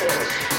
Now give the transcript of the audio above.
jazz.